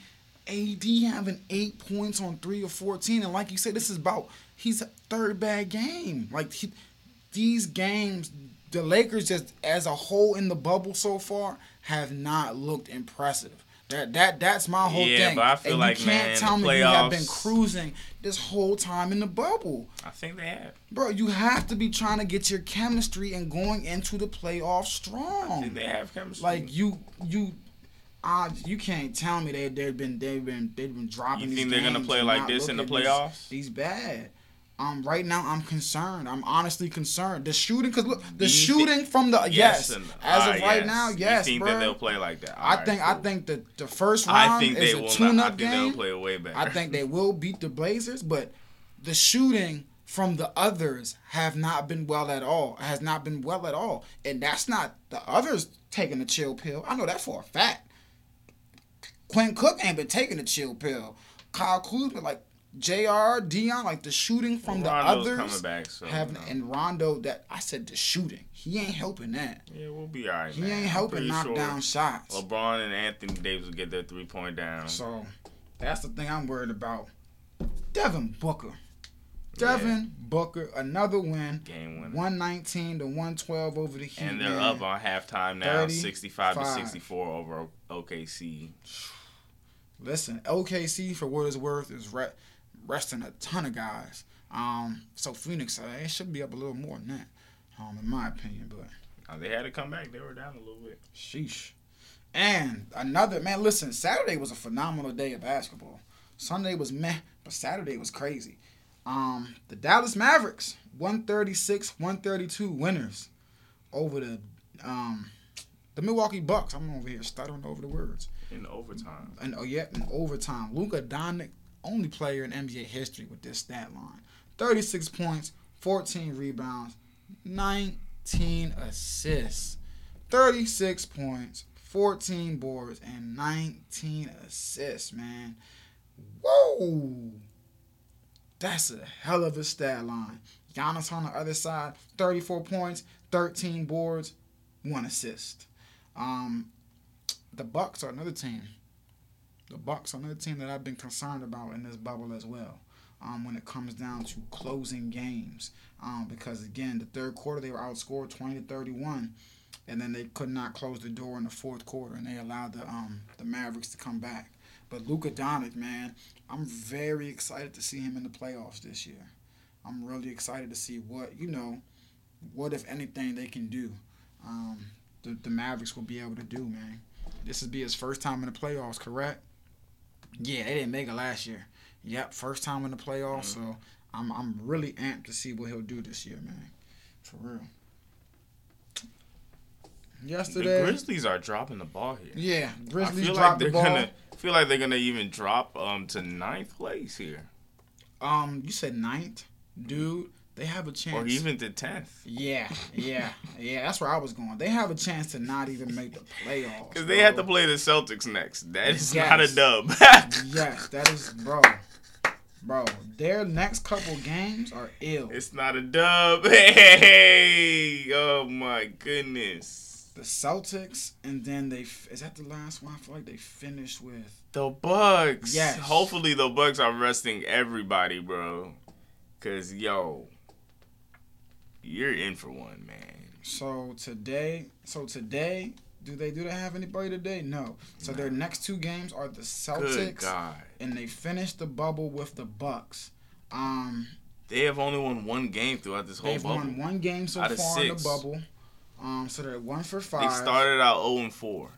AD having eight points on three or fourteen, and like you said, this is about he's a third bad game. Like he, these games, the Lakers just as a whole in the bubble so far have not looked impressive. That that that's my whole Yeah, thing. but I feel and like, you can't man, tell me you have been cruising this whole time in the bubble. I think they have. Bro, you have to be trying to get your chemistry and going into the playoffs I strong. think they have chemistry. Like you, you, uh, you can't tell me they they've been they've been they've been dropping. You these think they're gonna play like this in the playoffs? These, bad. Um, right now I'm concerned. I'm honestly concerned. The shooting, cause look, the shooting from the yes, and- as ah, of right yes. now, yes, You think bro. that they'll play like that? I Alright, think I think the the first round I think is they a will. tune Not, I up think game. they'll play way better. I think they will beat the Blazers, but the shooting from the others have not been well at all. Has not been well at all, and that's not the others taking the chill pill. I know that for a fact. Quinn Cook ain't been taking the chill pill. Kyle Kuzma, like Jr. Dion, like the shooting from Rondo's the others coming back, so you know. and Rondo. That I said the shooting. He ain't helping that. Yeah, we'll be alright. He man. ain't helping knock sure down shots. LeBron and Anthony Davis will get their three point down. So that's the thing I'm worried about. Devin Booker. Devin Booker, another win. Game winner. 119 to 112 over the Heat. and they're man. up on halftime now, 65 to 64 over OKC. Listen, OKC for what it's worth is re- resting a ton of guys. Um, so Phoenix, uh, it should be up a little more than that, um, in my opinion. But Now, they had to come back. They were down a little bit. Sheesh. And another man, listen, Saturday was a phenomenal day of basketball. Sunday was meh, but Saturday was crazy. Um, the Dallas Mavericks, 136, 132 winners over the um the Milwaukee Bucks. I'm over here stuttering over the words. In overtime. And oh yeah, in overtime. Luka Doncic, only player in NBA history with this stat line. 36 points, 14 rebounds, 19 assists. 36 points, 14 boards, and 19 assists, man. Whoa! That's a hell of a stat line. Giannis on the other side, 34 points, 13 boards, one assist. Um, the Bucks are another team. The Bucks are another team that I've been concerned about in this bubble as well. Um, when it comes down to closing games, um, because again, the third quarter they were outscored twenty to thirty-one, and then they could not close the door in the fourth quarter, and they allowed the um, the Mavericks to come back. But Luka Doncic, man, I'm very excited to see him in the playoffs this year. I'm really excited to see what you know, what if anything they can do. Um, the, the Mavericks will be able to do, man. This would be his first time in the playoffs, correct? Yeah, they didn't make it last year. Yep, first time in the playoffs. So I'm I'm really amped to see what he'll do this year, man. For real. Yesterday, The Grizzlies are dropping the ball here. yeah, Grizzlies feel like the ball. gonna feel like they're gonna even drop um to ninth place here, Um, you said ninth, dude. They have a chance. or even the tenth, Yeah, yeah, yeah. That's where I was going. They have a chance to not even make the playoffs. because they bro. have to play the Celtics next. That is Yes. not a dub. Yes, that is, bro. Bro, their next couple games are ill. it's not a dub. Hey, oh my goodness. the Celtics, and then they is that the last one? I feel like they finished with The Bucks. Yes. Hopefully the Bucks are resting everybody, bro. Cause yo, you're in for one, man. so today. So today, do they do they have anybody today? No. So their next two games are the Celtics, God. and they finished the bubble with the Bucks. Um, They have only won one game throughout this whole they've bubble. won one game so Out far in the bubble. Um, so they're one for five. They started out 0 and 4.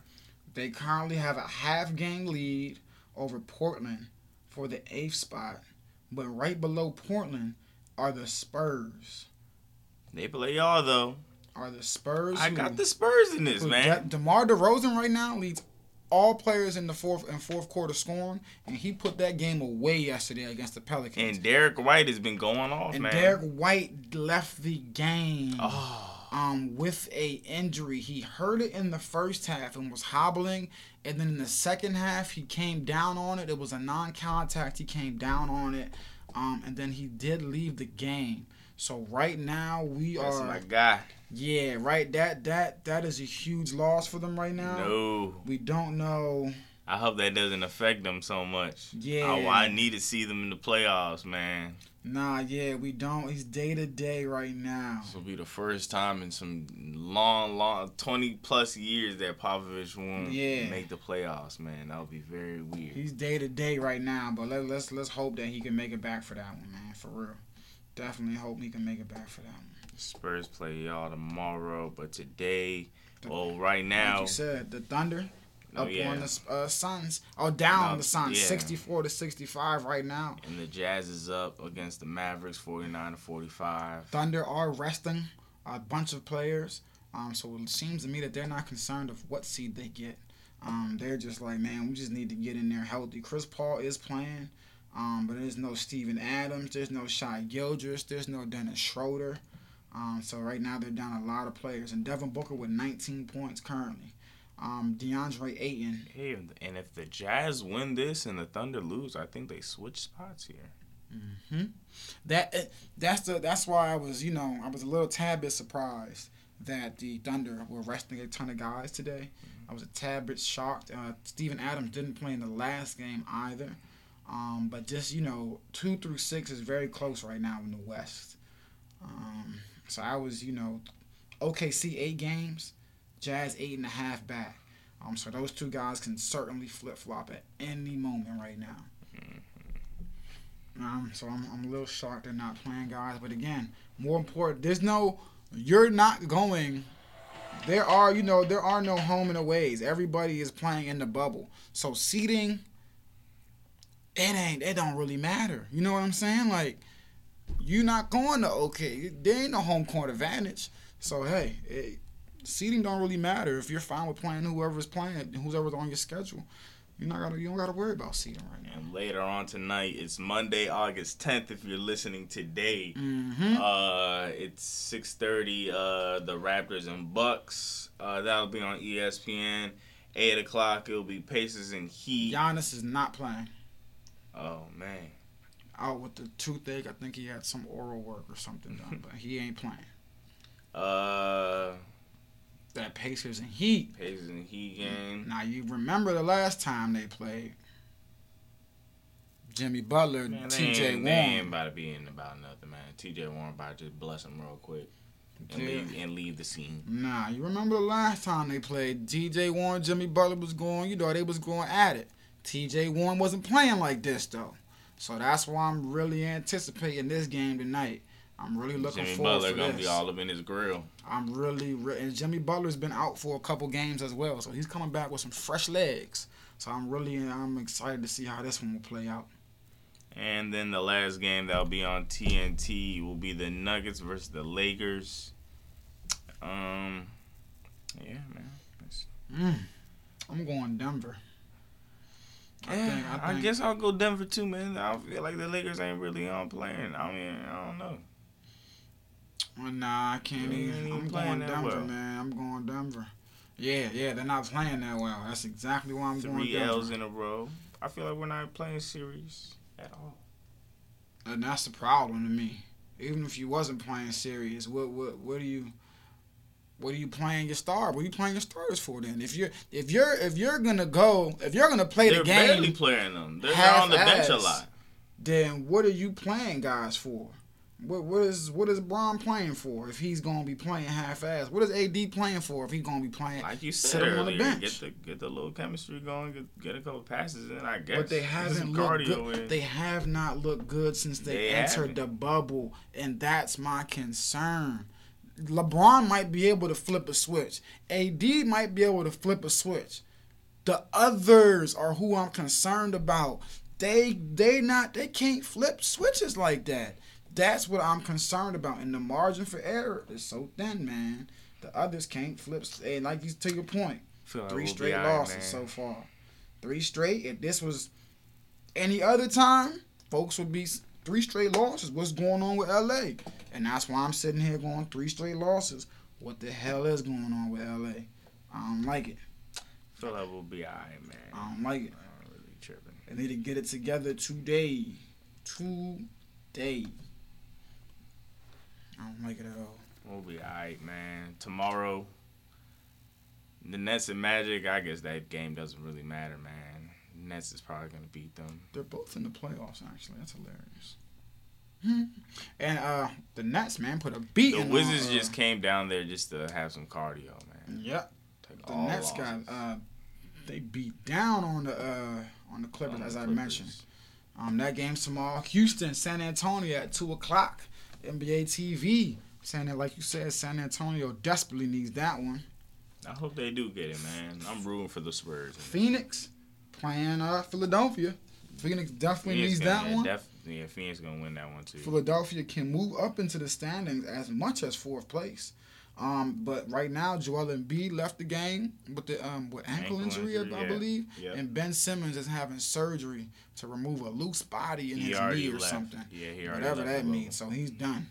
They currently have a half game lead over Portland for the eighth spot. But right below Portland are the Spurs. They play y'all though. Are the Spurs? I who- got the Spurs in this, man. De- DeMar DeRozan right now leads all players in the fourth and fourth quarter scoring, and he put that game away yesterday against the Pelicans. And Derrick White has been going off, And man. Derrick White left the game. Oh, um, with a injury. He hurt it in the first half and was hobbling, and then in the second half he came down on it. It was a non-contact. He came down on it, um, and then he did leave the game. So right now we that's are, my guy. yeah, right. That that that is a huge loss for them right now. No. We don't know. I hope that doesn't affect them so much. Yeah. Oh, I need to see them in the playoffs, man. Nah, yeah, we don't. He's day to day right now. This will be the first time in some long, long, 20 plus years that Popovich won't Yeah. make the playoffs, man. That would be very weird. He's day to day right now, but let, let's let's hope that he can make it back for that one, man. For real, definitely hope he can make it back for that one. Spurs play y'all tomorrow, but today, The- well, right Like now, you said, the Thunder oh, up yeah. on the uh, Suns. Oh, down No, the Suns, yeah. sixty-four to sixty-five right now. and the Jazz is up against the Mavericks, 49 to 45. Thunder are resting a bunch of players, um, so it seems to me that they're not concerned of what seed they get. Um, they're just like, man, we just need to get in there healthy. Chris Paul is playing, um, but there's no Steven Adams, there's no Shai Gilgeous, there's no Dennis Schroeder. Um, so right now they're down a lot of players, and Devin Booker with 19 points currently. Um, DeAndre Ayton, Hey, and if the Jazz win this and the Thunder lose, I think they switch spots here. hmm That eh, that's the that's why I was you know I was a little tad bit surprised that the Thunder were resting a ton of guys today. I was a tad bit shocked. Uh, Steven Adams didn't play in the last game either, um, but just you know two through six is very close right now in the West. Um, so I was you know OKC eight games, Jazz eight and a half back. Um, so those two guys can certainly flip flop at any moment right now. Um, so I'm, I'm a little shocked they're not playing guys. But again, more important, there's no, you're not going. There are, you know, there are no home and aways. Everybody is playing in the bubble. So seating, it ain't, it don't really matter. You know what I'm saying? Like, you're not going to okay. There ain't no home court advantage. So hey, it, seating don't really matter if you're fine with playing whoever's playing, whoever's on your schedule. You're not gotta, you don't gotta worry about seating right now. And later on tonight, it's Monday, August 10th. If you're listening today, Mm-hmm. uh, it's 6:30. Uh, the Raptors and Bucks. Uh, that'll be on ESPN. Eight o'clock. It'll be Pacers and Heat. Giannis is not playing. Oh man. out with the toothache. I think he had some oral work or something done, but he ain't playing. Uh, That Pacers and Heat. Pacers and Heat game. Now you remember the last time they played. Jimmy Butler, Man, T.J. ain't, they ain't about to be in about nothing, man. T.J. Warren about to just bless him real quick and Yeah. leave and leave the scene. Nah, you remember the last time they played? T.J. Warren, Jimmy Butler was going. You know they was going at it. T.J. Warren wasn't playing like this though, so that's why I'm really anticipating this game tonight. I'm really looking Jimmy forward Butler to gonna be all up in his grill. I'm really, re- and Jimmy Butler's been out for a couple games as well, so he's coming back with some fresh legs. So I'm really, I'm excited to see how this one will play out. And then the last game that'll be on TNT will be the Nuggets versus the Lakers. Um, yeah, man. Mm. I'm going Denver. I yeah, think- I I, guess I'll go Denver too, man. I feel like the Lakers ain't really on playing. I mean, I don't know. Well, nah, I can't They even. I'm playing going Denver, well. man. I'm going Denver. Yeah, yeah, they're not playing that well. That's exactly why I'm going Three Denver. L's in a row. I feel like we're not playing series at all. And that's the problem to me. Even if you wasn't playing serious, what what what do you What are you playing your star? What are you playing your starters for then? If you're if you're if you're gonna go if you're gonna play They're the game, barely playing them. They're on the bench a lot. then what are you playing guys for? What what is what is Bron playing for if he's gonna be playing half ass? What is AD playing for if he's gonna be playing? Like you said him on the earlier, bench. get the get the little chemistry going, get, get a couple passes in. I guess. But they haven't looked cardio good. in. They have not looked good since they, They entered haven't. the bubble, and that's my concern. LeBron might be able to flip a switch. AD might be able to flip a switch. The others are who I'm concerned about. They they not they can't flip switches like that. That's what I'm concerned about. And the margin for error is so thin, man. The others can't flip. And like you to your point, like three straight losses man. so far. Three straight. If this was any other time, folks would be three straight losses. What's going on with LA? And that's why I'm sitting here going three straight losses. What the hell is going on with LA? I don't like it. Feel like we'll be alright, man. I don't like it. I'm really tripping. They need to get it together today. Today. I don't like it at all. We'll be alright, man. Tomorrow, the Nets and Magic. I guess that game doesn't really matter, man. Nets is probably gonna beat them. They're both in the playoffs, actually. That's hilarious. Hmm. And uh, the Nets, man, put a beat. The in Wizards on, uh, just came down there just to have some cardio, man. Yep. Take The all Nets got uh, they beat down on the uh on the Clippers on the as I mentioned. Um, that game's tomorrow. Houston, San Antonio at two o'clock. NBA TV. Saying that, like you said, San Antonio desperately needs that one. I hope they do get it, man. I'm rooting for the Spurs. Phoenix playing uh Philadelphia. Phoenix definitely Phoenix needs that one. def- yeah, Phoenix gonna win that one too. Philadelphia can move up into the standings as much as fourth place. Um, but right now, Joel Embiid left the game with the um with ankle, Ankle injury, injury, I yeah. believe, Yep. and Ben Simmons is having surgery to remove a loose body in He his knee or left. something, Yeah, he already whatever left that means. So he's done.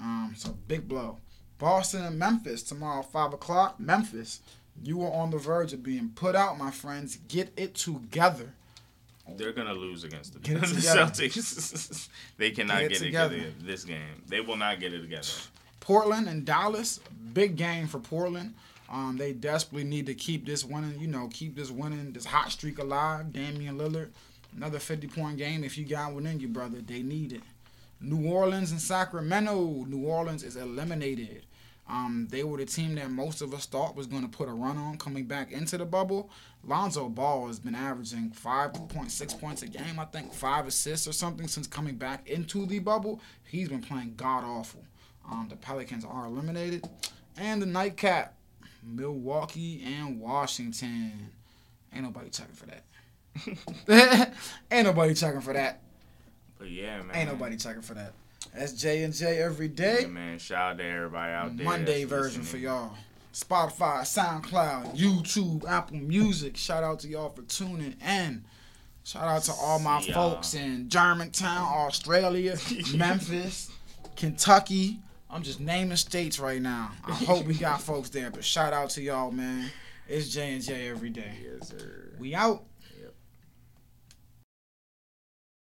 Um, so big blow. Boston and Memphis tomorrow, five o'clock. Memphis, you are on the verge of being put out, my friends. Get it together. They're gonna lose against the, the. Celtics. they cannot Get it get it together. this game. They will not get it together. Portland and Dallas, big game for Portland. Um, they desperately need to keep this winning, you know, keep this winning, this hot streak alive. Damian Lillard, another 50 point game. If you got one in you, brother, they need it. New Orleans and Sacramento. New Orleans is eliminated. Um, they were the team that most of us thought was going to put a run on coming back into the bubble. Lonzo Ball has been averaging 5.6 points a game, I think, five assists or something since coming back into the bubble. He's been playing god awful. Um, the Pelicans are eliminated. And the nightcap, Milwaukee and Washington. Ain't nobody checking for that. Ain't nobody checking for that. But yeah, man. Ain't nobody checking for that. That's J and J every day. Yeah, man. Shout out to everybody out there. Monday version for y'all. Spotify, SoundCloud, YouTube, Apple Music. Shout out to y'all for tuning in. Shout out to all my See y'all. folks in Germantown, Australia, Memphis, Kentucky. I'm just naming states right now. I hope we got folks there, but shout out to y'all, man. It's J and J every day. Yes, sir. We out.